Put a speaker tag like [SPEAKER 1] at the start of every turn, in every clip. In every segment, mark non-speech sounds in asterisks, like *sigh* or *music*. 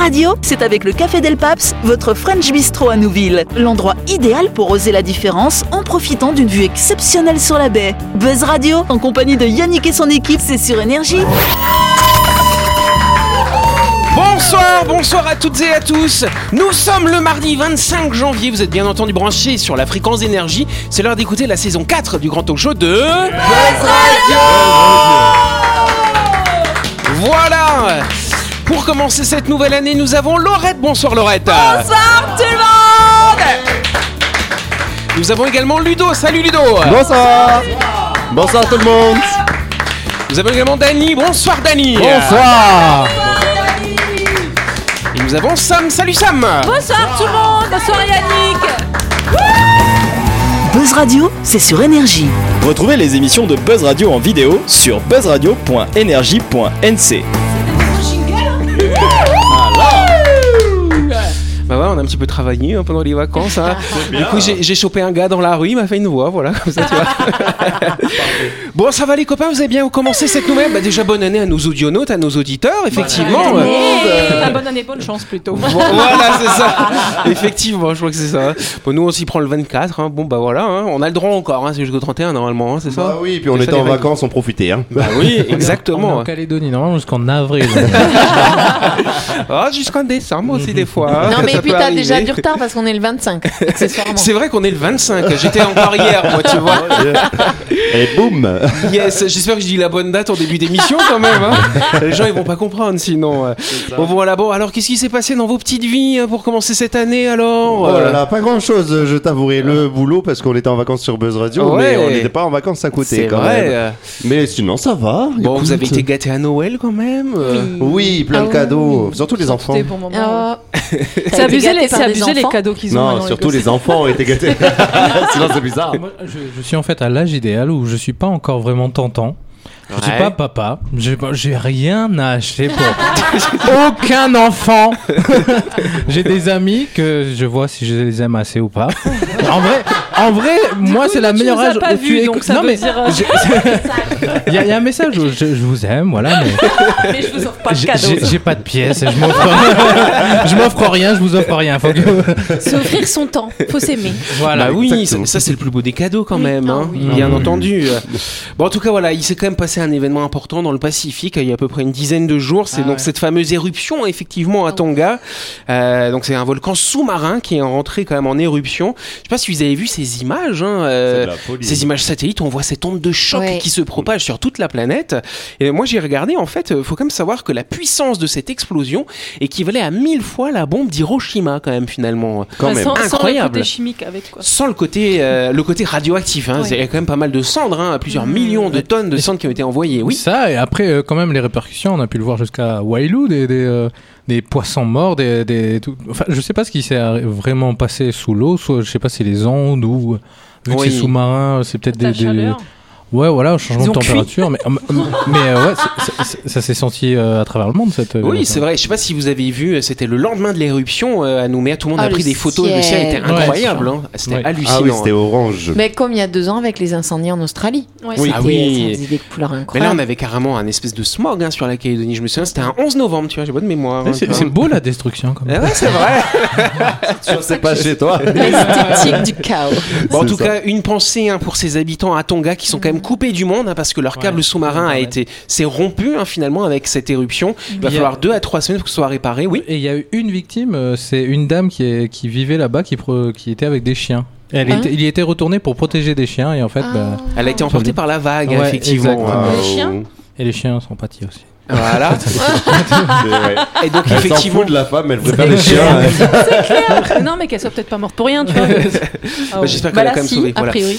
[SPEAKER 1] Radio, c'est avec le Café Del Paps, votre French Bistro à Nouville. L'endroit idéal pour oser la différence en profitant d'une vue exceptionnelle sur la baie. Buzz Radio, en compagnie de Yannick et son équipe, c'est sur Énergie.
[SPEAKER 2] Bonsoir, bonsoir à toutes et à tous. Nous sommes le mardi 25 janvier. Vous êtes bien entendu branchés sur la fréquence d'énergie. C'est l'heure d'écouter la saison 4 du grand talk show de Buzz Radio. Voilà. Pour commencer cette nouvelle année, nous avons Laurette. Bonsoir Laurette.
[SPEAKER 3] Bonsoir tout le monde
[SPEAKER 2] Nous avons également Ludo. Salut Ludo.
[SPEAKER 4] Bonsoir Bonsoir tout le monde
[SPEAKER 2] Nous avons également Dany. Bonsoir Dany.
[SPEAKER 4] Bonsoir
[SPEAKER 2] Et nous avons Sam. Salut Sam.
[SPEAKER 3] Bonsoir tout le monde Bonsoir Yannick
[SPEAKER 1] Buzz Radio, c'est sur Énergie.
[SPEAKER 4] Retrouvez les émissions de Buzz Radio en vidéo sur buzzradio.energie.nc
[SPEAKER 2] a un petit peu travaillé hein, pendant les vacances. hein. *laughs* Du coup, j'ai j'ai chopé un gars dans la rue, il m'a fait une voix, voilà, comme ça, tu vois. bon, ça va les copains, vous avez bien commencé cette nouvelle? Bah déjà, bonne année à nos audionautes, à nos auditeurs, effectivement.
[SPEAKER 3] Bonne
[SPEAKER 2] Euh,
[SPEAKER 3] année. Ah, bonne année, bonne chance plutôt.
[SPEAKER 2] Bon, *laughs* voilà, c'est ça. Effectivement, je crois que c'est ça. Bon, nous, on s'y prend le 24. hein. Bon, bah voilà, hein. on a le droit encore. Hein. C'est jusqu'au 31 normalement, hein, c'est ça?
[SPEAKER 5] Bah oui, puis on était en vacances, on profitait. Hein.
[SPEAKER 2] Bah oui,
[SPEAKER 6] On *laughs* est
[SPEAKER 2] exactement.
[SPEAKER 6] en Calédonie, normalement jusqu'en avril.
[SPEAKER 2] Ah, jusqu'en décembre aussi, des fois. hein.
[SPEAKER 7] Non mais
[SPEAKER 2] Ça
[SPEAKER 7] t'as déjà du retard parce qu'on est le 25, *laughs* accessoirement.
[SPEAKER 2] C'est vrai qu'on est le 25. J'étais encore hier, moi, tu vois. *laughs*
[SPEAKER 5] Et boum
[SPEAKER 2] Yes, j'espère que je dis la bonne date en début d'émission quand même. hein. *laughs* Les gens ils vont pas comprendre sinon. Bon voilà, bon alors qu'est-ce qui s'est passé dans vos petites vies hein, pour commencer cette année alors?
[SPEAKER 5] Oh là là, pas grand chose, je t'avouerai. Le boulot, parce qu'on était en vacances sur Buzz Radio,
[SPEAKER 2] Ouais.
[SPEAKER 5] mais on n'était pas en vacances à côté
[SPEAKER 2] C'est
[SPEAKER 5] quand
[SPEAKER 2] vrai.
[SPEAKER 5] même.
[SPEAKER 2] euh.
[SPEAKER 5] Mais sinon, ça va.
[SPEAKER 2] Bon, vous avez été gâtés à Noël quand même. euh.
[SPEAKER 5] Oui, plein
[SPEAKER 7] Ah
[SPEAKER 5] de
[SPEAKER 7] oui.
[SPEAKER 5] cadeaux, surtout les enfants.
[SPEAKER 3] C'était bon moment.
[SPEAKER 7] Oh.
[SPEAKER 3] C'est abusé, les, c'est abusé les cadeaux qu'ils ont.
[SPEAKER 5] Non, surtout les enfants ont été gâtés. *laughs* Sinon, c'est bizarre.
[SPEAKER 6] Moi, je, je suis en fait à l'âge idéal où je suis pas encore vraiment tentant. Je suis
[SPEAKER 2] Ouais.
[SPEAKER 6] pas papa. J'ai rien à acheter pour *laughs* aucun enfant. *laughs* J'ai des amis que je vois si je les aime assez ou pas. En vrai, en vrai, moi c'est la
[SPEAKER 3] tu
[SPEAKER 6] meilleure âge
[SPEAKER 3] pas
[SPEAKER 6] où tu
[SPEAKER 3] vus,
[SPEAKER 6] es-
[SPEAKER 3] donc ça
[SPEAKER 6] non
[SPEAKER 3] veut
[SPEAKER 6] mais
[SPEAKER 3] dire, euh, *laughs*
[SPEAKER 6] il y, a- il y a un message où je, je vous aime, voilà. Mais
[SPEAKER 3] Mais je vous offre pas de cadeaux.
[SPEAKER 6] j'ai pas de pièces. Je m'offre, rien. Je vous offre rien. Faut que-
[SPEAKER 3] S'offrir son temps, faut s'aimer.
[SPEAKER 6] voilà.
[SPEAKER 2] bah oui, ça, ça, c'est le plus beau des cadeaux quand
[SPEAKER 3] Oui.
[SPEAKER 2] même,
[SPEAKER 3] Ah
[SPEAKER 2] hein,
[SPEAKER 3] oui.
[SPEAKER 2] bien entendu. Bon, en tout cas, voilà, il s'est quand même passé un événement important dans le Pacifique il y a à peu près une dizaine de jours. C'est
[SPEAKER 6] Ah
[SPEAKER 2] donc
[SPEAKER 6] ouais.
[SPEAKER 2] cette fameuse éruption, effectivement, à Tonga. Euh, donc c'est un volcan sous-marin qui est rentré quand même en éruption. Je sais pas si vous avez vu ces images. Hein, euh,
[SPEAKER 5] C'est de la folie.
[SPEAKER 2] ces images satellites, on voit cette onde de choc
[SPEAKER 7] Ouais.
[SPEAKER 2] qui se propage sur toute la planète. Et moi, j'ai regardé, en fait, il faut quand même savoir que la puissance de cette explosion équivalait à mille fois la bombe d'Hiroshima, quand même, finalement.
[SPEAKER 5] Quand
[SPEAKER 3] Bah,
[SPEAKER 5] même.
[SPEAKER 3] Sans, sans le
[SPEAKER 2] Incroyable.
[SPEAKER 3] côté chimique avec quoi.
[SPEAKER 2] Sans le côté, euh, le côté radioactif, hein.
[SPEAKER 3] Ouais.
[SPEAKER 2] il y a quand même pas mal de cendres, hein, plusieurs
[SPEAKER 3] Mmh.
[SPEAKER 2] millions de tonnes de cendres qui ont été envoyées. Oui,
[SPEAKER 6] Ça, et après, euh, quand même, les répercussions, on a pu le voir jusqu'à Wailou, des, des, euh, des poissons morts, des, des, tout- Enfin, je sais pas ce qui s'est vraiment passé sous l'eau, soit, je sais pas si les ondes ou. Vu que c'est sous-marin, c'est peut-être des, des-
[SPEAKER 3] chaleur.
[SPEAKER 6] Ouais, voilà, changement de
[SPEAKER 2] cuit.
[SPEAKER 6] température. Mais, mais, mais, euh, ouais, c'est- c'est- c'est- ça s'est senti euh, à travers le monde, cette. euh,
[SPEAKER 2] oui, c'est vrai. Je sais pas si vous avez vu, c'était le lendemain de l'éruption euh, à Nouméa. Tout le monde
[SPEAKER 7] Ah,
[SPEAKER 2] a pris des photos. Le ciel
[SPEAKER 7] ciel.
[SPEAKER 2] était
[SPEAKER 6] Ouais.
[SPEAKER 2] incroyable. hein. C'était
[SPEAKER 6] Ouais.
[SPEAKER 2] hallucinant.
[SPEAKER 5] Ah oui, c'était orange.
[SPEAKER 7] Mais comme il y a deux ans avec les incendies en Australie.
[SPEAKER 3] Ouais.
[SPEAKER 2] Oui.
[SPEAKER 7] C'était-
[SPEAKER 2] Ah oui.
[SPEAKER 7] Des couleurs
[SPEAKER 2] Mais là, on avait carrément un espèce de smog hein, sur la Calédonie. Je me souviens, c'était un 11 novembre, tu vois, j'ai pas de mémoire. hein,
[SPEAKER 6] C'est c'est beau la destruction, quand même.
[SPEAKER 2] ouais, c'est vrai. *laughs*
[SPEAKER 5] Je sais pas chez toi. *laughs*
[SPEAKER 7] L'esthétique du chaos.
[SPEAKER 2] Bon, en
[SPEAKER 5] C'est
[SPEAKER 2] tout
[SPEAKER 5] ça.
[SPEAKER 2] cas, une pensée hein, pour ces habitants à Tonga qui sont quand même coupés du monde hein, parce que leur câble
[SPEAKER 6] Ouais.
[SPEAKER 2] sous-marin a
[SPEAKER 6] Ouais.
[SPEAKER 2] été s'est rompu hein, finalement avec cette éruption. Il va
[SPEAKER 6] Il y a-
[SPEAKER 2] falloir deux à trois semaines pour que ce soit réparé. Oui.
[SPEAKER 6] Et il y a eu une victime, euh, c'est une dame qui, est, qui vivait là-bas, qui, pro- qui était avec des chiens. Elle
[SPEAKER 7] Hein
[SPEAKER 6] était, il y était retourné pour protéger des chiens, et en fait, bah,
[SPEAKER 2] Elle a été emportée par la vague,
[SPEAKER 6] Ouais,
[SPEAKER 2] effectivement.
[SPEAKER 6] exactement.
[SPEAKER 5] Ah,
[SPEAKER 3] Les chiens
[SPEAKER 6] et les chiens sont pâtis aussi.
[SPEAKER 2] Voilà. *laughs*
[SPEAKER 5] C'est. *laughs*
[SPEAKER 2] Et donc
[SPEAKER 5] Elle
[SPEAKER 2] effectivement,
[SPEAKER 5] de la femme, elle préfère les chiens. *laughs* hein.
[SPEAKER 3] non, mais qu'elle soit peut-être pas morte pour rien, tu vois. Ah ouais.
[SPEAKER 2] j'espère
[SPEAKER 3] Bah
[SPEAKER 2] qu'elle a
[SPEAKER 3] là,
[SPEAKER 2] quand même
[SPEAKER 3] si,
[SPEAKER 2] sauvé,
[SPEAKER 3] A
[SPEAKER 2] voilà.
[SPEAKER 3] priori.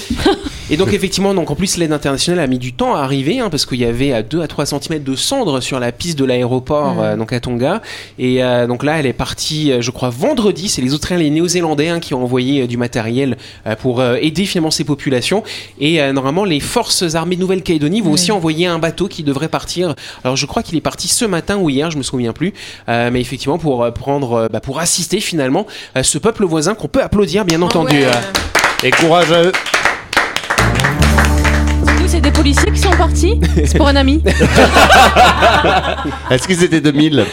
[SPEAKER 2] Et donc effectivement, donc en plus l'aide internationale a mis du temps à arriver hein, parce qu'il y avait à 2 à 3 cm de cendres sur la piste de l'aéroport
[SPEAKER 7] Mm.
[SPEAKER 2] euh, donc à Tonga. Et euh, donc là, elle est partie, euh, je crois vendredi. C'est les Australiens et les Néo-Zélandais hein, qui ont envoyé euh, du matériel euh, pour euh, aider finalement ces populations. Et euh, normalement, les forces armées de Nouvelle-Calédonie vont aussi envoyer un bateau qui devrait partir. Alors je crois qu'il est parti ce matin ou hier, je me souviens plus. Euh, mais effectivement pour euh, prendre, euh, bah, pour assister finalement euh, ce peuple voisin qu'on peut applaudir bien entendu.
[SPEAKER 3] Ouais.
[SPEAKER 2] Euh,
[SPEAKER 5] Et courage à eux.
[SPEAKER 3] Des policiers qui sont partis. C'est pour un ami. *laughs*
[SPEAKER 5] Est-ce qu'ils étaient 2000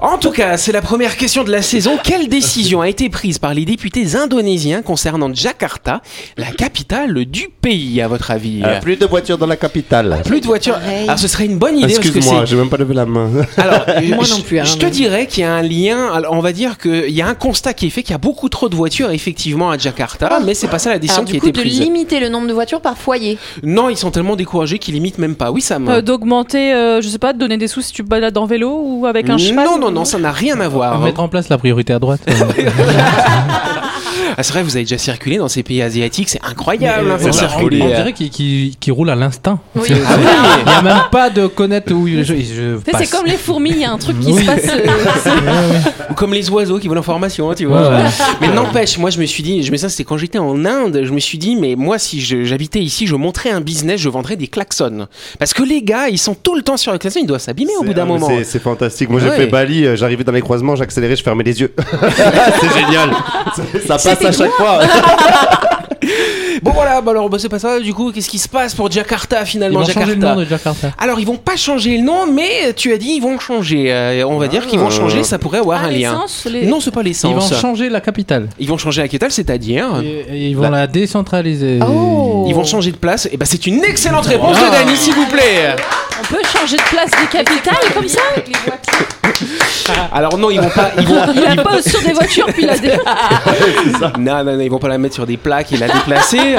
[SPEAKER 2] En tout cas, c'est la première question de la saison. Quelle décision a été prise par les députés indonésiens concernant Jakarta, la capitale du pays, à votre avis
[SPEAKER 5] Euh, plus de voitures dans la capitale.
[SPEAKER 2] Plus de voitures.
[SPEAKER 7] Pareil.
[SPEAKER 2] Alors, ce serait une bonne idée
[SPEAKER 5] Excuse-moi, j'ai même pas levé la main.
[SPEAKER 2] Alors, *laughs*
[SPEAKER 7] Moi
[SPEAKER 2] je-
[SPEAKER 7] non plus, hein,
[SPEAKER 2] je te
[SPEAKER 7] mais-
[SPEAKER 2] dirais qu'il y a un lien. alors, on va dire qu'il y a un constat qui est fait qu'il y a beaucoup trop de voitures effectivement à Jakarta, mais c'est pas ça la décision
[SPEAKER 7] Alors,
[SPEAKER 2] qui
[SPEAKER 7] du
[SPEAKER 2] a
[SPEAKER 7] coup,
[SPEAKER 2] été
[SPEAKER 7] de
[SPEAKER 2] prise.
[SPEAKER 7] limiter le nombre de voitures par foyer.
[SPEAKER 2] Non, ils sont tellement découragés qu'ils limitent même pas. Oui, ça me.
[SPEAKER 3] Euh, D'augmenter, euh, je sais pas, de donner des sous si tu balades en vélo ou avec un cheval.
[SPEAKER 2] non, non, non, ça n'a rien à voir.
[SPEAKER 6] Mettre en place la priorité à droite. *laughs* euh,
[SPEAKER 2] Ah, c'est vrai, vous avez déjà circulé dans ces pays asiatiques, c'est incroyable. hein,
[SPEAKER 6] on,
[SPEAKER 2] faut
[SPEAKER 6] on
[SPEAKER 2] circuler.
[SPEAKER 6] dirait qu'il qu'il- qu'il roule à l'instinct.
[SPEAKER 7] Oui.
[SPEAKER 2] Ah oui.
[SPEAKER 6] Il n'y a même pas de connaître où je, je.
[SPEAKER 3] C'est comme les fourmis, il y a un truc qui
[SPEAKER 6] Oui.
[SPEAKER 3] se passe. euh, *laughs*
[SPEAKER 2] Ou comme les oiseaux qui volent l'information, tu vois.
[SPEAKER 6] Ouais, ouais.
[SPEAKER 2] Mais n'empêche, moi je me suis dit, je me ça c'était quand j'étais en Inde, je me suis dit, mais moi si j'habitais ici, je montrais un business, je vendrais des klaxons. Parce que les gars, ils sont tout le temps sur le klaxon, ils doivent s'abîmer au bout d'un
[SPEAKER 5] ah, mais
[SPEAKER 2] moment.
[SPEAKER 5] c'est- C'est fantastique. Moi, j'ai
[SPEAKER 2] Ouais.
[SPEAKER 5] fait Bali, euh, j'arrivais dans les croisements, j'accélérais, je fermais les yeux. *laughs* c'est génial. *laughs* Ça passe à chaque fois. *laughs*
[SPEAKER 2] Bon voilà, bah alors bah, c'est pas ça, du coup, qu'est-ce qui se passe pour Jakarta
[SPEAKER 6] Ils
[SPEAKER 2] finalement
[SPEAKER 6] vont
[SPEAKER 2] Jakarta
[SPEAKER 6] changer le nom de Jakarta.
[SPEAKER 2] Alors ils vont pas changer le nom, mais tu as dit ils vont changer. Euh, on va dire qu'ils vont changer, ça pourrait avoir
[SPEAKER 3] ah,
[SPEAKER 2] un lien.
[SPEAKER 3] l'essence, les-
[SPEAKER 2] Non, c'est pas
[SPEAKER 6] Ils vont
[SPEAKER 2] l'essence.
[SPEAKER 6] changer la capitale.
[SPEAKER 2] Ils vont changer la capitale, c'est-à-dire
[SPEAKER 6] ils vont
[SPEAKER 2] Bah.
[SPEAKER 6] la décentraliser.
[SPEAKER 7] Oh.
[SPEAKER 2] Ils vont changer de place. Et ben c'est une excellente réponse de Dani, s'il vous plaît.
[SPEAKER 3] On peut changer de place des capitales comme ça?
[SPEAKER 2] Alors non, ils vont pas. Ils vont,
[SPEAKER 3] Il a pas sur des voitures, puis il a des. *laughs*
[SPEAKER 2] Non, non, non, ils vont pas la mettre sur des plaques et la déplacer.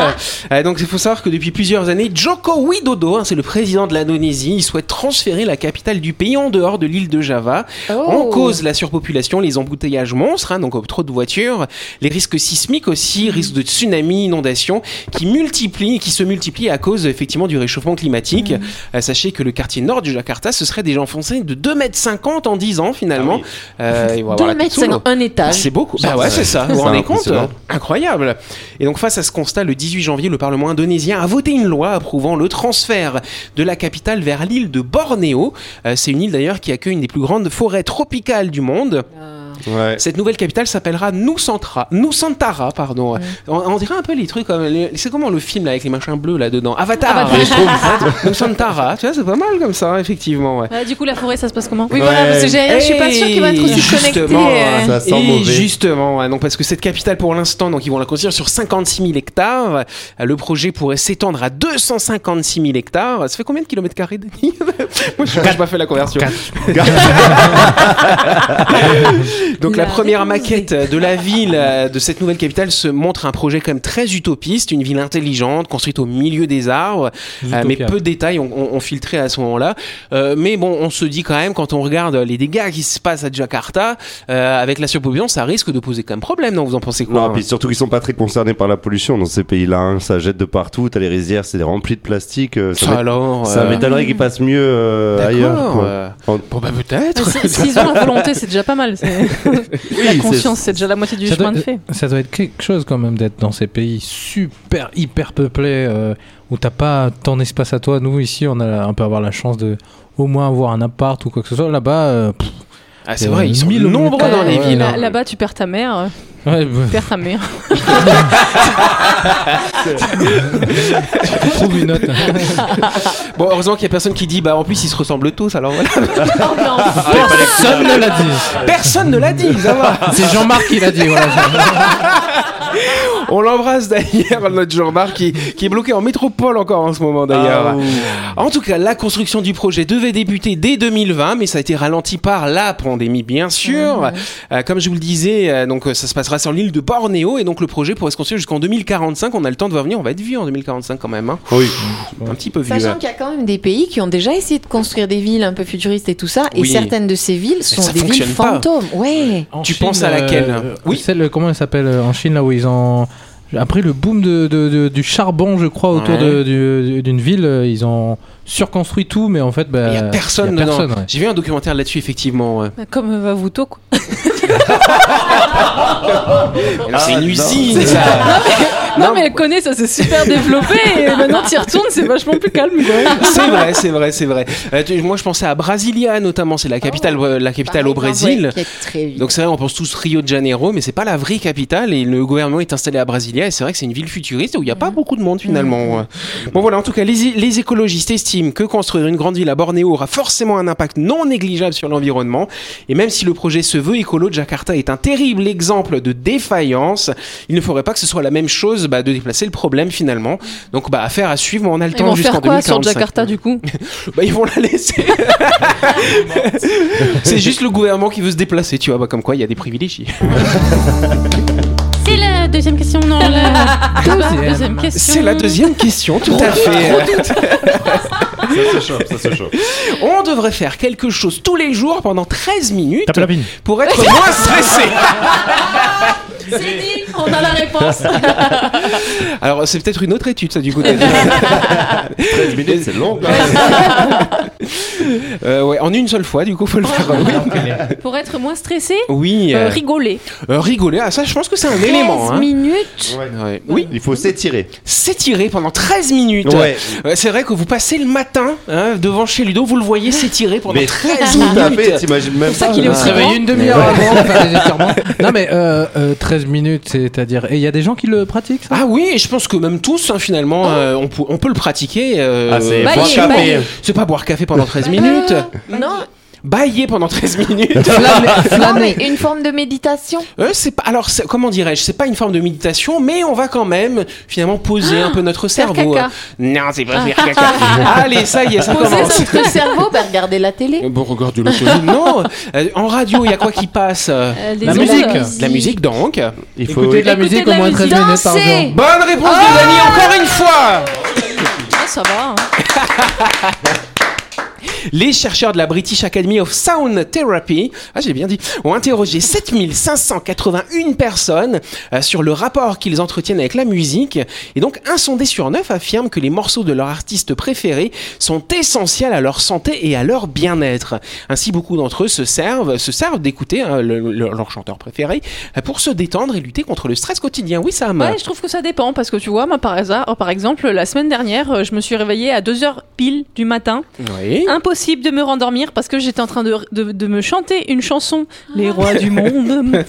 [SPEAKER 2] Euh, donc il faut savoir que depuis plusieurs années, Joko Widodo, hein, c'est le président de l'Indonésie, il souhaite transférer la capitale du pays en dehors de l'île de Java.
[SPEAKER 7] Oh.
[SPEAKER 2] En cause la surpopulation, les embouteillages monstres, hein, donc trop de voitures, les risques sismiques aussi, risques de tsunami, inondations, qui multiplient, qui se multiplient à cause effectivement du réchauffement climatique. Euh, sachez que le quartier nord du Jakarta, ce serait déjà enfoncé de 2,50 mètres en 10 ans finalement. Euh, et voilà,
[SPEAKER 7] 2 mètres 50, un étage.
[SPEAKER 2] c'est beaucoup. Bah ouais, c'est ça. Vous vous rendez compte. Incroyable. Et donc face à ce constat, le 18 janvier, le Parlement indonésien a voté une loi approuvant le transfert de la capitale vers l'île de Bornéo. Euh, c'est une île d'ailleurs qui accueille une des plus grandes forêts tropicales du monde.
[SPEAKER 5] Ouais.
[SPEAKER 2] Cette nouvelle capitale s'appellera Nusantara, Nusantara, pardon. On, on dirait un peu les trucs comme les- c'est comment le film là avec les machins bleus là dedans? Avatar.
[SPEAKER 3] Avatar. *laughs*
[SPEAKER 2] Nusantara, tu vois, c'est pas mal comme ça, effectivement. ouais.
[SPEAKER 3] Ouais, du coup, la forêt, ça se passe comment?
[SPEAKER 7] Oui, voilà, parce que je suis pas sûre qu'il va être aussi connecté.
[SPEAKER 2] justement,
[SPEAKER 7] euh.
[SPEAKER 5] Ça sent
[SPEAKER 2] et
[SPEAKER 5] mauvais.
[SPEAKER 2] justement, ouais, donc parce que cette capitale pour l'instant, donc ils vont la construire sur 56 000 hectares. Le projet pourrait s'étendre à 256 000 hectares. Ça fait combien de kilomètres carrés, Denis? *laughs* Moi, je n'ai pas fait la conversion. *laughs* donc la
[SPEAKER 7] La
[SPEAKER 2] première maquette de la ville euh, de cette nouvelle capitale se montre un projet quand même très utopiste, une ville intelligente, construite au milieu des arbres, euh, mais peu de détails ont, ont- ont filtré à ce moment-là. Euh, mais bon, on se dit quand même, quand on regarde les dégâts qui se passent à Jakarta, euh, avec la surpopulation, ça risque de poser quand même problème, non? Vous en pensez quoi?
[SPEAKER 5] Non, puis surtout qu'ils sont pas très concernés par la pollution dans ces pays-là. hein. Ça jette de partout. T'as les rizières, c'est rempli de plastique. euh, Ça, m'é-
[SPEAKER 2] alors
[SPEAKER 5] ça
[SPEAKER 2] euh,
[SPEAKER 5] m'étonnerait qu'ils passent mieux euh, ailleurs. quoi.
[SPEAKER 2] euh,
[SPEAKER 5] En-
[SPEAKER 2] Bon bah peut-être.
[SPEAKER 3] Si- S'ils ont la volonté, c'est déjà pas mal. *laughs* c'est- la conscience, c'est déjà la moitié du
[SPEAKER 6] ça,
[SPEAKER 3] chemin
[SPEAKER 6] doit,
[SPEAKER 3] de fait.
[SPEAKER 6] ça doit être quelque chose quand même d'être dans ces pays super hyper peuplés euh, où t'as pas ton espace à toi. Nous ici, on a on peut avoir la chance de au moins avoir un appart ou quoi que ce soit. Là-bas, euh,
[SPEAKER 2] Ah, c'est
[SPEAKER 6] Euh,
[SPEAKER 2] vrai, ils sont nombreux dans les villes.
[SPEAKER 3] Là-
[SPEAKER 2] hein.
[SPEAKER 3] Là-bas, tu perds ta mère.
[SPEAKER 6] Ouais, bah,
[SPEAKER 3] Tu perds ta mère.
[SPEAKER 6] trouve une note.
[SPEAKER 2] Bon, heureusement qu'il y a personne qui dit, bah en plus ils se ressemblent tous, alors voilà.
[SPEAKER 6] Personne ne l'a dit.
[SPEAKER 2] Personne ne l'a dit, ça va.
[SPEAKER 6] C'est Jean-Marc qui l'a dit. Voilà. *laughs*
[SPEAKER 2] On l'embrasse d'ailleurs, *laughs* notre Jean-Marc qui, qui est bloqué en métropole encore en ce moment d'ailleurs.
[SPEAKER 5] Ah,
[SPEAKER 2] En tout cas, la construction du projet devait débuter dès 2020, mais ça a été ralenti par la pandémie, bien sûr. Euh, comme je vous le disais, euh, donc euh, ça se passera sur l'île de Bornéo, et donc le projet pourrait se construire jusqu'en 2045. On a le temps de voir venir, on va être vieux en 2045 quand même, hein.
[SPEAKER 5] Oui.
[SPEAKER 2] un petit peu vieux.
[SPEAKER 7] Sachant qu'il y a quand même des pays qui ont déjà essayé de construire des villes un peu futuristes et tout ça, et
[SPEAKER 2] Oui.
[SPEAKER 7] certaines de ces villes sont
[SPEAKER 2] ça
[SPEAKER 7] des villes
[SPEAKER 2] fonctionne pas.
[SPEAKER 7] fantômes. Ouais.
[SPEAKER 6] En
[SPEAKER 2] Tu penses à laquelle Oui.
[SPEAKER 6] Oui. Celle, comment elle s'appelle en Chine, là où ils ont. Après le boom de, de- de- du charbon, je crois, autour
[SPEAKER 2] Ouais.
[SPEAKER 6] d'une ville, euh, ils ont surconstruit tout, mais en fait, bah,
[SPEAKER 2] Il y a personne
[SPEAKER 6] il y a
[SPEAKER 2] dedans.
[SPEAKER 6] personne, ouais.
[SPEAKER 2] J'ai vu un documentaire là-dessus, effectivement. ouais.
[SPEAKER 3] Comme euh, Vavuto, quoi.
[SPEAKER 2] Non, c'est une
[SPEAKER 5] non.
[SPEAKER 2] usine, ça.
[SPEAKER 3] Non,
[SPEAKER 2] Non.
[SPEAKER 3] mais elle connaît, ça s'est super développé. Et maintenant, tu y retournes, c'est vachement plus calme, quoi. *laughs*
[SPEAKER 2] C'est vrai, c'est vrai, c'est vrai. Euh, tu- moi, je pensais à Brasilia, notamment. C'est la capitale, euh, la capitale au Brésil. Donc c'est vrai, on pense tous Rio de Janeiro, mais c'est pas la vraie capitale et le gouvernement est installé à Brasilia et c'est vrai que c'est une ville futuriste où il n'y a pas beaucoup de monde finalement. Bon voilà, en tout cas, les, les écologistes estiment estime que construire une grande ville à Bornéo aura forcément un impact non négligeable sur l'environnement. Et même si le projet se veut écolo, Jakarta est un terrible exemple de défaillance. Il ne faudrait pas que ce soit la même chose bah, de déplacer le problème finalement. Donc bah, affaire à suivre, on a le
[SPEAKER 3] Ils
[SPEAKER 2] temps jusqu'en
[SPEAKER 3] faire quoi sur
[SPEAKER 2] 2045.
[SPEAKER 3] Jakarta du coup? *laughs*
[SPEAKER 2] Bah, ils vont la laisser. *laughs* C'est juste le gouvernement qui veut se déplacer, tu vois. Bah, comme quoi, il y a des privilégiés.
[SPEAKER 3] C'est la deuxième question, non la *laughs*
[SPEAKER 6] Deuxième.
[SPEAKER 3] deuxième question.
[SPEAKER 2] C'est la deuxième question, tout à fait.
[SPEAKER 5] Ça se chauffe, ça se chauffe.
[SPEAKER 2] On devrait faire quelque chose tous les jours pendant 13 minutes
[SPEAKER 6] Tape la pine.
[SPEAKER 2] pour être moins stressé. *laughs*
[SPEAKER 3] C'est dit, on a la réponse. *laughs*
[SPEAKER 2] Alors, c'est peut-être une autre étude, ça, du coup.
[SPEAKER 5] 13 *laughs* minutes, c'est long. quand même. *laughs*
[SPEAKER 2] Euh, ouais, en une seule fois, du coup, faut le faire. Oui,
[SPEAKER 3] Pour être moins stressé,
[SPEAKER 2] oui
[SPEAKER 3] euh,
[SPEAKER 2] euh,
[SPEAKER 3] rigoler.
[SPEAKER 2] euh, rigoler, ah, ça, je pense que c'est un élément.
[SPEAKER 7] 13
[SPEAKER 2] hein.
[SPEAKER 7] minutes.
[SPEAKER 2] Ouais. Oui,
[SPEAKER 5] Il faut s'étirer.
[SPEAKER 2] s'étirer pendant 13 minutes.
[SPEAKER 5] Ouais.
[SPEAKER 2] C'est vrai que vous passez le matin hein, devant chez Ludo, vous le voyez s'étirer pendant
[SPEAKER 5] Mais
[SPEAKER 2] 13
[SPEAKER 5] tout à fait,
[SPEAKER 2] minutes.
[SPEAKER 5] t'imagines même
[SPEAKER 3] ça
[SPEAKER 5] pas.
[SPEAKER 3] qu'il est aussi
[SPEAKER 6] Se réveiller une demi-heure avant. Non mais euh, euh, 13 minutes, c'est-à-dire... Et il y a des gens qui le pratiquent ça?
[SPEAKER 2] Ah oui, et je pense que même tous, hein, finalement, euh, on, peut, on peut le pratiquer. euh,
[SPEAKER 5] Ah, c'est boire
[SPEAKER 3] il-
[SPEAKER 5] café.
[SPEAKER 2] c'est pas boire café pendant 13 minutes.
[SPEAKER 7] Non,
[SPEAKER 2] Bailler pendant 13 minutes. *laughs*
[SPEAKER 7] non, mais une forme de méditation.
[SPEAKER 2] Euh, c'est pas alors c'est- comment dirais-je c'est pas une forme de méditation mais on va quand même finalement poser un peu notre cerveau
[SPEAKER 3] caca.
[SPEAKER 2] non c'est pas faire caca *laughs* allez ça y est ça
[SPEAKER 7] Poser
[SPEAKER 2] commence
[SPEAKER 7] notre cerveau, bah, regarder la télé.
[SPEAKER 2] bon regarde le télé. *laughs* non Euh, en radio il y a quoi qui passe Euh,
[SPEAKER 3] Euh,
[SPEAKER 6] La musique.
[SPEAKER 2] de la musique donc
[SPEAKER 5] Il faut.
[SPEAKER 6] Écoutez de la musique au
[SPEAKER 3] la
[SPEAKER 6] moins 13
[SPEAKER 3] musique.
[SPEAKER 6] minutes par jour.
[SPEAKER 2] bonne réponse de Dani encore une fois
[SPEAKER 3] Ah, ça va. hein.
[SPEAKER 2] Les chercheurs de la British Academy of Sound Therapy, ah j'ai bien dit, ont interrogé *laughs* 7581 personnes euh, sur le rapport qu'ils entretiennent avec la musique. Et donc un sondé sur neuf affirme que les morceaux de leur artiste préféré sont essentiels à leur santé et à leur bien-être. Ainsi beaucoup d'entre eux se servent, se servent d'écouter hein, le- le- leur chanteur préféré euh, pour se détendre et lutter contre le stress quotidien. Oui Sam
[SPEAKER 3] Ouais, je trouve que ça dépend parce que tu vois, moi par hasard, par exemple, la semaine dernière, euh, je me suis réveillée à 2h pile du matin.
[SPEAKER 2] Oui.
[SPEAKER 3] Impossible de me rendormir parce que j'étais en train de, de, de me chanter une chanson, Les rois du monde. *laughs*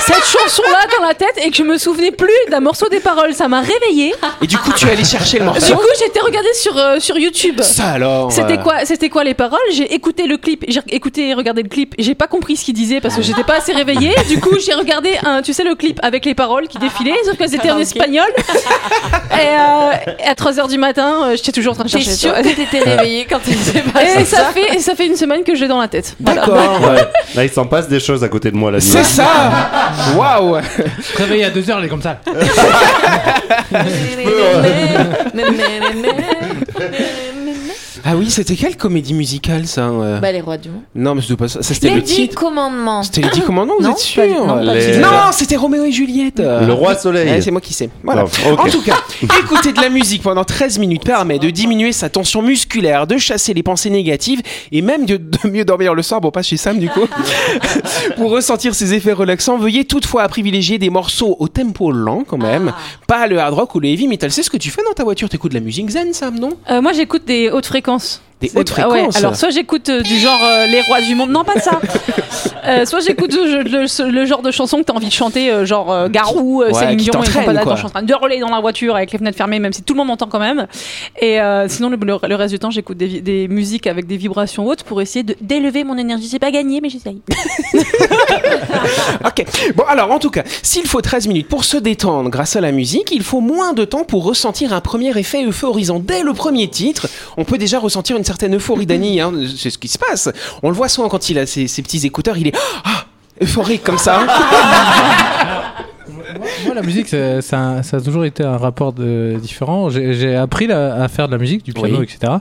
[SPEAKER 3] Cette chanson-là dans la tête et que je me souvenais plus d'un morceau des paroles. Ça m'a réveillée.
[SPEAKER 2] Et du coup tu es allé chercher le
[SPEAKER 3] Du
[SPEAKER 2] morceau.
[SPEAKER 3] coup, j'étais regardée sur, euh, sur YouTube.
[SPEAKER 2] Ça alors.
[SPEAKER 3] C'était
[SPEAKER 2] euh,
[SPEAKER 3] quoi, c'était quoi les paroles? J'ai écouté le clip, j'ai écouté et regardé le clip. J'ai pas compris ce qu'il disait parce que j'étais pas assez réveillée. Du coup, j'ai regardé un, tu sais, le clip avec les paroles qui défilaient, sauf qu'elles étaient en espagnol. Et euh, à 3 h du matin, j'étais toujours en train de
[SPEAKER 7] T'es
[SPEAKER 3] chercher.
[SPEAKER 7] sûr
[SPEAKER 3] tu
[SPEAKER 7] que t'étais réveillée quand *laughs* *laughs*
[SPEAKER 3] Et ça fait, et ça fait une semaine que je l'ai dans la tête. Voilà.
[SPEAKER 2] D'accord.
[SPEAKER 5] Ouais. Là, il s'en passe des choses à côté de moi la nuit.
[SPEAKER 2] C'est ça Waouh
[SPEAKER 6] Réveillé à 2h, elle est comme ça.
[SPEAKER 2] Ah oui, c'était quelle comédie musicale ça euh
[SPEAKER 7] Bah, les rois du monde.
[SPEAKER 2] Non, mais c'était pas ça. Ça, c'était
[SPEAKER 7] Les
[SPEAKER 2] le
[SPEAKER 7] dix
[SPEAKER 2] titre.
[SPEAKER 7] commandements.
[SPEAKER 2] C'était les 10 commandements, vous
[SPEAKER 7] Non,
[SPEAKER 2] êtes sûr
[SPEAKER 7] non,
[SPEAKER 5] Les-
[SPEAKER 2] c'était Roméo et Juliette.
[SPEAKER 5] Le roi soleil.
[SPEAKER 2] Ouais, c'est moi qui sais. Voilà.
[SPEAKER 5] Oh.
[SPEAKER 2] En tout cas, écouter de la musique pendant 13 minutes permet de diminuer sa tension musculaire, de chasser les pensées négatives et même de, de mieux dormir le soir. Bon, pas chez Sam du coup. *laughs* Pour ressentir ces effets relaxants, veuillez toutefois à privilégier des morceaux au tempo lent quand même, pas le hard rock ou le heavy metal. C'est ce que tu fais dans ta voiture. T'écoutes de la musique zen, Sam, non?
[SPEAKER 3] Euh, moi, j'écoute des hautes fréquences.
[SPEAKER 2] sens
[SPEAKER 3] Des
[SPEAKER 2] hautes
[SPEAKER 3] ah ouais,
[SPEAKER 2] fréquences.
[SPEAKER 3] alors, soit j'écoute euh, du genre euh, Les Rois du Monde, non, pas ça. *laughs* Euh, soit j'écoute le, le- le genre de chanson que t'as envie de chanter, genre Garou,
[SPEAKER 2] Ouais,
[SPEAKER 3] Céline
[SPEAKER 2] qui
[SPEAKER 3] Dion et. Je suis en train de hurler dans la voiture avec les fenêtres fermées, même si tout le monde m'entend quand même. Et sinon, le, reste du temps, j'écoute des, musiques avec des vibrations hautes pour essayer d'élever mon énergie. C'est pas gagné, mais j'essaye. *laughs* *laughs*
[SPEAKER 2] Ok. Bon, alors, en tout cas, s'il faut 13 minutes pour se détendre grâce à la musique, il faut moins de temps pour ressentir un premier effet euphorisant. Dès le premier titre, on peut déjà ressentir une certaine euphorie d'Annie. Hein. C'est ce qui se passe. On le voit souvent quand il a ses, ses petits écouteurs, il est ah, euphorique comme ça. *laughs*
[SPEAKER 6] Moi, la musique, ça, ça- ça a toujours été un rapport de, différent. J'ai appris la- à faire de la musique, du piano,
[SPEAKER 2] Oui.
[SPEAKER 6] etc.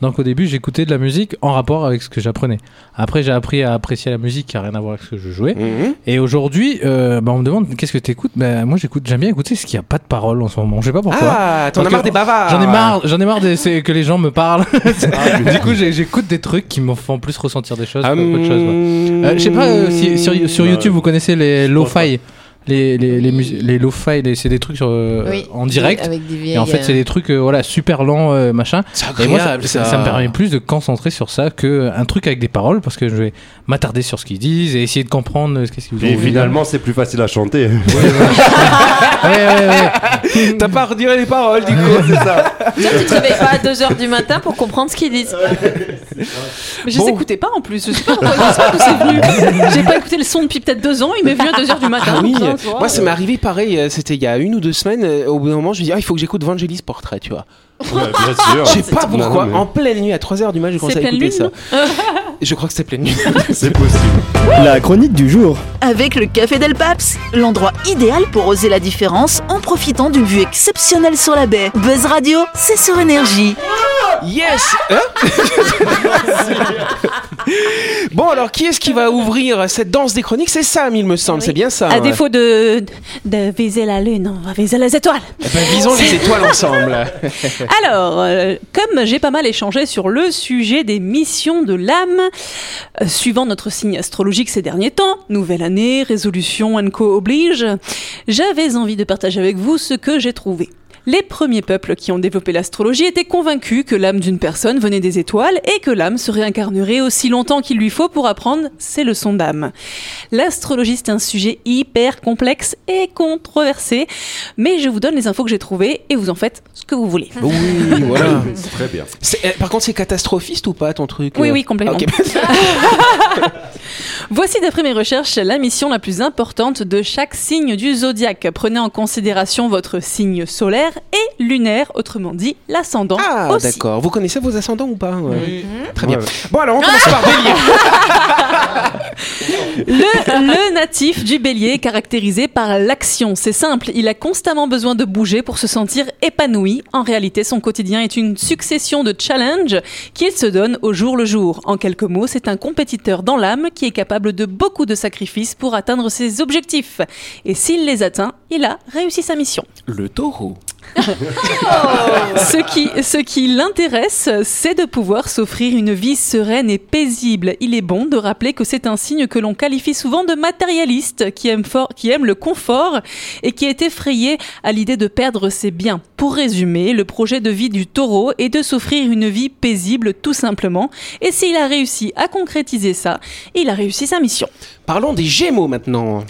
[SPEAKER 6] Donc au début, j'écoutais de la musique en rapport avec ce que j'apprenais. Après, j'ai appris à apprécier la musique qui a rien à voir avec ce que je jouais.
[SPEAKER 2] Mhm.
[SPEAKER 6] Et aujourd'hui, euh, bah, on me demande qu'est-ce que tu écoutes. Ben moi, j'écoute, j'aime bien écouter ce qu'il n'y a pas de parole en ce moment. Je sais pas pourquoi.
[SPEAKER 2] Ah, t'en as marre des bavards.
[SPEAKER 6] J'en ai marre, j'en ai marre de, que les gens me parlent. *laughs* du coup, j'écoute des trucs qui me font plus ressentir des choses.
[SPEAKER 2] Ah,
[SPEAKER 6] qu'autre chose, quoi.
[SPEAKER 2] hum,
[SPEAKER 6] Euh, je sais pas euh, si sur, sur
[SPEAKER 5] bah,
[SPEAKER 6] YouTube vous connaissez les lo-fi, les les les, mus- les lo-fi, les- c'est des trucs sur, euh,
[SPEAKER 7] Oui.
[SPEAKER 6] en direct.
[SPEAKER 7] Avec des vieilles.
[SPEAKER 6] Et en fait, c'est des trucs euh, voilà super lents machin.
[SPEAKER 2] C'est
[SPEAKER 6] Et moi, ça,
[SPEAKER 2] agréable,
[SPEAKER 6] ça- ça me permet plus de concentrer sur ça que un truc avec des paroles parce que je vais m'attarder sur ce qu'ils disent et essayer de comprendre euh, ce qu'ils
[SPEAKER 5] Et
[SPEAKER 6] ont voulu
[SPEAKER 5] finalement, c'est plus facile à chanter. *laughs* *laughs*
[SPEAKER 6] Ouais, ouais, ouais.
[SPEAKER 2] T'as pas redire les paroles du coup.
[SPEAKER 5] c'est ça.
[SPEAKER 7] Toi, tu te réveilles pas à 2h du matin pour comprendre ce qu'ils disent. *laughs*
[SPEAKER 3] Mais je
[SPEAKER 2] Bon.
[SPEAKER 3] les écoutais pas en plus. Je sais pas pourquoi, je sais pas d'où c'est venu. *laughs* J'ai pas écouté le son depuis peut-être deux ans. Il m'est venu à 2h du matin.
[SPEAKER 2] Ah oui,
[SPEAKER 3] Putain, tu vois.
[SPEAKER 2] moi ça m'est arrivé pareil, euh, c'était il y a une ou deux semaines, euh, au bout d'un moment je me dis ah il faut que j'écoute Vangelis Portrait, tu vois.
[SPEAKER 5] Ouais, bien sûr.
[SPEAKER 2] Je sais pas
[SPEAKER 5] Non, non,
[SPEAKER 2] pourquoi,
[SPEAKER 5] mais
[SPEAKER 2] en pleine nuit à 3h du match, j'ai commencé à
[SPEAKER 3] pleine
[SPEAKER 2] écouter
[SPEAKER 3] lune,
[SPEAKER 2] ça. *laughs* Je crois que c'était pleine nuit.
[SPEAKER 5] C'est possible.
[SPEAKER 4] La chronique du jour.
[SPEAKER 1] Avec le Café Del Paps, l'endroit idéal pour oser la différence en profitant d'une vue exceptionnelle sur la baie. Buzz Radio, c'est sur énergie.
[SPEAKER 2] Yes Hein *laughs* Bon alors qui est-ce qui va ouvrir cette danse des chroniques? C'est Sam il me semble, c'est bien ça.
[SPEAKER 3] À
[SPEAKER 2] ouais.
[SPEAKER 3] défaut de, de viser la lune, on va viser les étoiles.
[SPEAKER 2] Eh ben, visons les étoiles ensemble. *laughs*
[SPEAKER 3] Alors, euh, comme j'ai pas mal échangé sur le sujet des missions de l'âme, euh, suivant notre signe astrologique ces derniers temps, nouvelle année, résolution and co oblige, j'avais envie de partager avec vous ce que j'ai trouvé. Les premiers peuples qui ont développé l'astrologie étaient convaincus que l'âme d'une personne venait des étoiles et que l'âme se réincarnerait aussi longtemps qu'il lui faut pour apprendre ses leçons d'âme. L'astrologie, c'est un sujet hyper complexe et controversé, mais je vous donne les infos que j'ai trouvées et vous en faites ce que vous voulez.
[SPEAKER 2] Oui, *laughs* voilà.
[SPEAKER 5] Très bien.
[SPEAKER 2] Euh, par contre c'est catastrophiste ou pas ton truc
[SPEAKER 3] Oui,
[SPEAKER 2] euh
[SPEAKER 3] oui, complètement. *laughs* Voici d'après mes recherches la mission la plus importante de chaque signe du zodiaque. Prenez en considération votre signe solaire et lunaire, autrement dit l'ascendant
[SPEAKER 2] Ah
[SPEAKER 3] aussi.
[SPEAKER 2] d'accord. Vous connaissez vos ascendants ou pas ouais. Très bien.
[SPEAKER 5] Ouais.
[SPEAKER 2] Bon alors on commence par Bélier. *laughs*
[SPEAKER 3] Le, le natif du bélier est caractérisé par l'action. C'est simple, il a constamment besoin de bouger pour se sentir épanoui. En réalité, son quotidien est une succession de challenges qu'il se donne au jour le jour. En quelques mots, c'est un compétiteur dans l'âme qui est capable de beaucoup de sacrifices pour atteindre ses objectifs. Et s'il les atteint, il a réussi sa mission.
[SPEAKER 2] Le taureau. *laughs*
[SPEAKER 3] Ce qui, ce qui l'intéresse, c'est de pouvoir s'offrir une vie sereine et paisible. Il est bon de rappeler que c'est un signe que l'on qualifie souvent de matérialiste, qui aime, fort, qui aime le confort et qui est effrayé à l'idée de perdre ses biens. Pour résumer, le projet de vie du taureau est de s'offrir une vie paisible tout simplement. Et s'il a réussi à concrétiser ça, il a réussi sa mission.
[SPEAKER 2] Parlons des Gémeaux maintenant.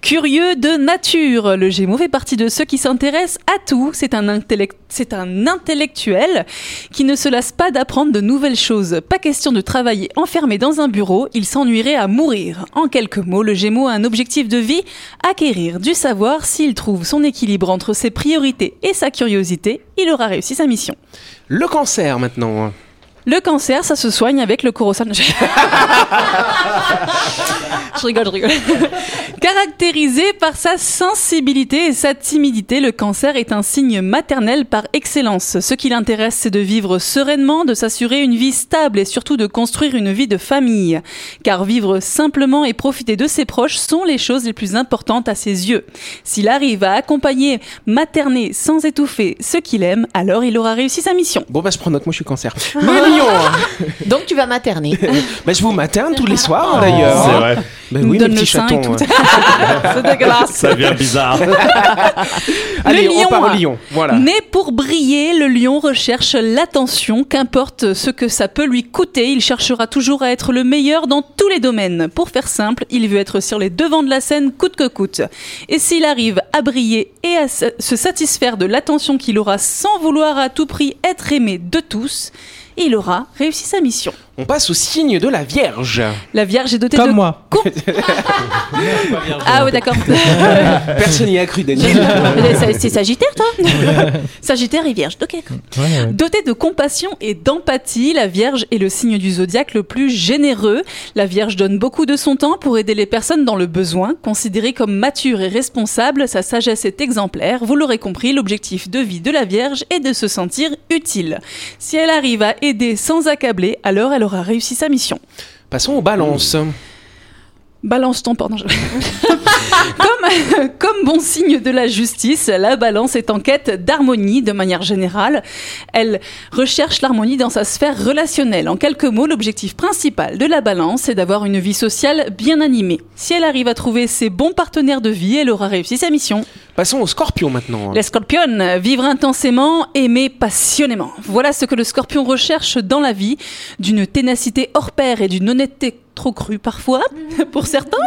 [SPEAKER 3] Curieux de nature, le Gémeaux fait partie de ceux qui s'intéressent à tout. C'est un, intellect- c'est un intellectuel qui ne se lasse pas d'apprendre de nouvelles choses. Pas question de travailler enfermé dans un bureau, il s'ennuierait à mourir. En quelques mots, le Gémeaux a un objectif de vie, acquérir du savoir. S'il trouve son équilibre entre ses priorités et sa curiosité, il aura réussi sa mission.
[SPEAKER 2] Le Cancer maintenant.
[SPEAKER 3] Le cancer, ça se soigne avec le Corosan. *laughs* je rigole, je rigole. Caractérisé par sa sensibilité et sa timidité, le cancer est un signe maternel par excellence. Ce qui l'intéresse, c'est de vivre sereinement, de s'assurer une vie stable et surtout de construire une vie de famille. Car vivre simplement et profiter de ses proches sont les choses les plus importantes à ses yeux. S'il arrive à accompagner, materner sans étouffer ce qu'il aime, alors il aura réussi sa mission.
[SPEAKER 2] Bon bah je prends note, moi je suis Cancer. Le Lion. *laughs*
[SPEAKER 7] Donc tu vas materner. *laughs*
[SPEAKER 2] bah je vous materne tous les soirs d'ailleurs.
[SPEAKER 5] C'est vrai.
[SPEAKER 2] Bah
[SPEAKER 3] nous
[SPEAKER 2] oui,
[SPEAKER 3] donne
[SPEAKER 2] mes
[SPEAKER 3] le
[SPEAKER 2] petits
[SPEAKER 3] sein *laughs* C'est dégueulasse.
[SPEAKER 5] Ça devient bizarre. *laughs*
[SPEAKER 2] Allez,
[SPEAKER 3] Le
[SPEAKER 2] on
[SPEAKER 3] lion.
[SPEAKER 2] part au Lion. Voilà.
[SPEAKER 3] Mais pour briller, le lion recherche l'attention, qu'importe ce que ça peut lui coûter, il cherchera toujours à être le meilleur dans tous les domaines. Pour faire simple, il veut être sur les devants de la scène coûte que coûte. Et s'il arrive à briller et à se satisfaire de l'attention qu'il aura sans vouloir à tout prix être aimé de tous, il aura réussi sa mission.
[SPEAKER 2] On passe au signe de la Vierge.
[SPEAKER 3] La Vierge est dotée
[SPEAKER 6] Comme
[SPEAKER 3] de...
[SPEAKER 6] moi. *laughs*
[SPEAKER 3] Ah ouais d'accord. *laughs*
[SPEAKER 2] Personne n'y a cru, Daniel.
[SPEAKER 3] C'est- C'est Sagittaire toi *laughs* Sagittaire et Vierge, ok.
[SPEAKER 6] Ouais, ouais.
[SPEAKER 3] Dotée de compassion et d'empathie, la Vierge est le signe du zodiaque le plus généreux. La Vierge donne beaucoup de son temps pour aider les personnes dans le besoin. Considérée comme mature et responsable, sa sagesse est exemplaire. Vous l'aurez compris, l'objectif de vie de la Vierge est de se sentir utile. Si elle arrive à aider sans accabler, alors elle aura réussi sa mission.
[SPEAKER 2] Passons aux balances.
[SPEAKER 3] Balance ton porc. Je- *laughs* comme, *laughs* Comme bon signe de la justice, la balance est en quête d'harmonie de manière générale. Elle recherche l'harmonie dans sa sphère relationnelle. En quelques mots, l'objectif principal de la balance est d'avoir une vie sociale bien animée. Si elle arrive à trouver ses bons partenaires de vie, elle aura réussi sa mission.
[SPEAKER 2] Passons au scorpion maintenant.
[SPEAKER 3] Les scorpions, vivre intensément, aimer passionnément. Voilà ce que le scorpion recherche dans la vie, d'une ténacité hors pair et d'une honnêteté trop crue parfois, *laughs* pour certains.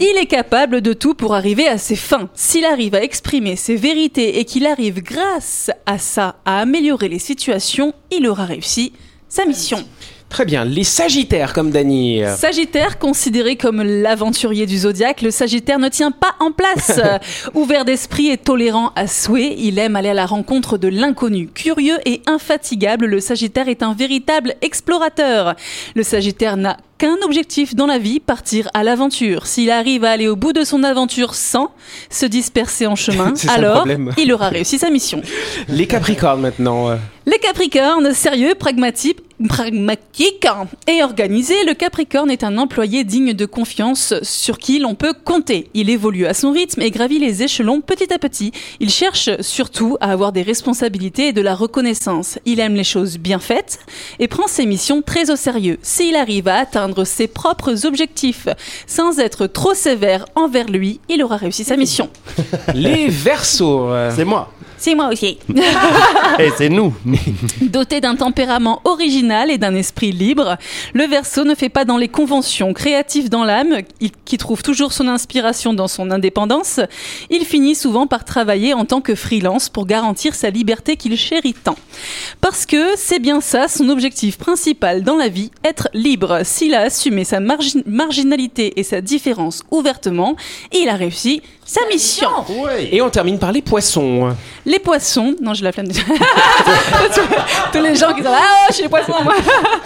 [SPEAKER 3] Il est capable de tout pour arriver à ses fins. S'il arrive à exprimer ses vérités et qu'il arrive grâce à ça à améliorer les situations, il aura réussi sa mission.
[SPEAKER 2] Très bien, les sagittaires comme Dany.
[SPEAKER 3] Sagittaire, considéré comme l'aventurier du zodiaque, le Sagittaire ne tient pas en place. *laughs* Ouvert d'esprit et tolérant à souhait, il aime aller à la rencontre de l'inconnu. Curieux et infatigable, le Sagittaire est un véritable explorateur. Le Sagittaire n'a qu'un objectif dans la vie, partir à l'aventure. S'il arrive à aller au bout de son aventure sans se disperser en chemin, *laughs* alors *laughs* il aura réussi sa mission.
[SPEAKER 2] Les capricornes maintenant.
[SPEAKER 3] Les Capricornes, sérieux, pragmatique, pragmatique et organisé, le Capricorne est un employé digne de confiance sur qui l'on peut compter. Il évolue à son rythme et gravit les échelons petit à petit. Il cherche surtout à avoir des responsabilités et de la reconnaissance. Il aime les choses bien faites et prend ses missions très au sérieux. S'il arrive à atteindre ses propres objectifs sans être trop sévère envers lui, il aura réussi sa mission. *laughs*
[SPEAKER 2] Les versos.
[SPEAKER 5] C'est moi.
[SPEAKER 3] C'est moi aussi. *laughs*
[SPEAKER 5] Et c'est nous. *laughs*
[SPEAKER 3] Doté d'un tempérament original et d'un esprit libre, le Verseau ne fait pas dans les conventions, créatif dans l'âme, qui trouve toujours son inspiration dans son indépendance, il finit souvent par travailler en tant que freelance pour garantir sa liberté qu'il chérit tant. Parce que c'est bien ça son objectif principal dans la vie, être libre. S'il a assumé sa margi- marginalité et sa différence ouvertement, il a réussi sa mission.
[SPEAKER 2] Et on termine par les poissons.
[SPEAKER 3] Les poissons, non, j'ai la flamme. de- *laughs* Tous les gens qui sont là, ah, je suis les poissons, moi.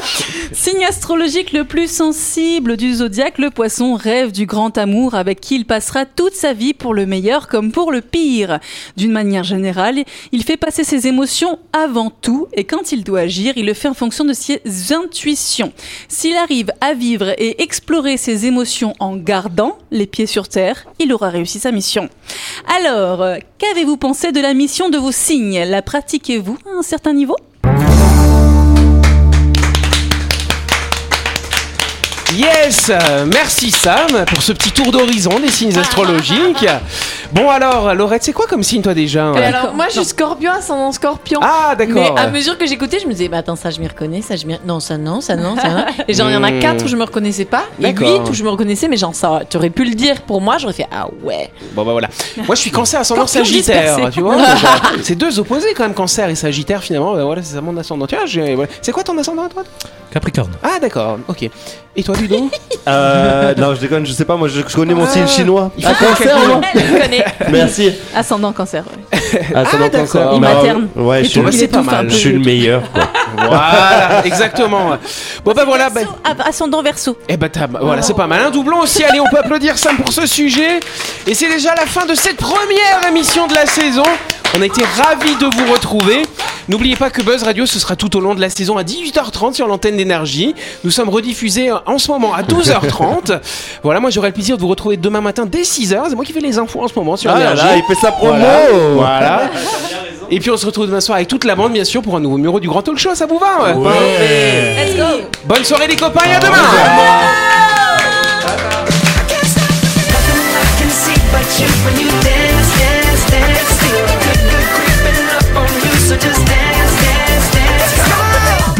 [SPEAKER 3] *laughs* Signe astrologique le plus sensible du zodiaque, le poisson rêve du grand amour avec qui il passera toute sa vie pour le meilleur comme pour le pire. D'une manière générale, il fait passer ses émotions avant tout et quand il doit agir, il le fait en fonction de ses intuitions. S'il arrive à vivre et explorer ses émotions en gardant les pieds sur terre, il aura réussi sa mission. Alors, euh, qu'avez-vous pensé de la mission de vos signes? La pratiquez-vous à un certain niveau?
[SPEAKER 2] Yes Merci Sam pour ce petit tour d'horizon des signes astrologiques. Bon alors, Laurette, c'est quoi comme signe toi déjà
[SPEAKER 7] alors, moi, je suis scorpion, ascendant scorpion.
[SPEAKER 2] Ah
[SPEAKER 7] Mais
[SPEAKER 2] d'accord.
[SPEAKER 7] à mesure que j'écoutais, je me disais, bah attends, ça je m'y reconnais, ça je m'y. Non, ça non, ça non, ça non. *laughs* Et genre, il y en a
[SPEAKER 2] Hmm.
[SPEAKER 7] quatre où je me reconnaissais pas, et huit où je me reconnaissais, mais genre, ça, tu aurais pu le dire pour moi, j'aurais fait, ah ouais.
[SPEAKER 2] Bon bah voilà. Moi je suis cancer *laughs* ascendant sagittaire,
[SPEAKER 7] dispersé.
[SPEAKER 2] tu vois. *laughs* c'est deux opposés quand même, cancer et sagittaire finalement. bah, voilà, c'est ça mon ascendant. Tiens, j'ai- voilà. c'est quoi ton ascendant toi?
[SPEAKER 6] Capricorne.
[SPEAKER 2] Ah d'accord, ok. Et toi Ludo *laughs*
[SPEAKER 5] Euh, non, je déconne, je sais pas, moi je, je connais mon signe chinois.
[SPEAKER 2] Il faut
[SPEAKER 5] Ah, cancer, moi
[SPEAKER 7] le *laughs* connaît.
[SPEAKER 5] Merci.
[SPEAKER 3] Ascendant cancer. ouais.
[SPEAKER 5] Ah,
[SPEAKER 2] Ah,
[SPEAKER 5] cancer.
[SPEAKER 3] Il materne.
[SPEAKER 5] Ouais, je suis,
[SPEAKER 3] tout,
[SPEAKER 5] le-
[SPEAKER 2] pas mal.
[SPEAKER 5] je suis meilleur. Quoi. *laughs*
[SPEAKER 2] Voilà, exactement. Bon bah voilà. bah-
[SPEAKER 3] Ascendant verso.
[SPEAKER 2] Eh ben t'as- voilà, c'est pas mal. Un doublon aussi. Allez, on peut applaudir Sam pour ce sujet. Et c'est déjà la fin de cette première émission de la saison. On a été ravis de vous retrouver. N'oubliez pas que Buzz Radio, ce sera tout au long de la saison à 18h30 sur l'antenne d'énergie. Nous sommes rediffusés en ce moment à 12h30. *laughs* voilà, moi j'aurai le plaisir de vous retrouver demain matin dès 6h. C'est moi qui fais les infos en ce moment sur
[SPEAKER 5] Ah là il fait sa promo.
[SPEAKER 2] Voilà. Voilà. Et puis on se retrouve demain soir avec toute la bande, bien sûr, pour un nouveau numéro du Grand Talk Show. Ça vous va ouais
[SPEAKER 3] Let's go
[SPEAKER 2] Bonne soirée les copains et à demain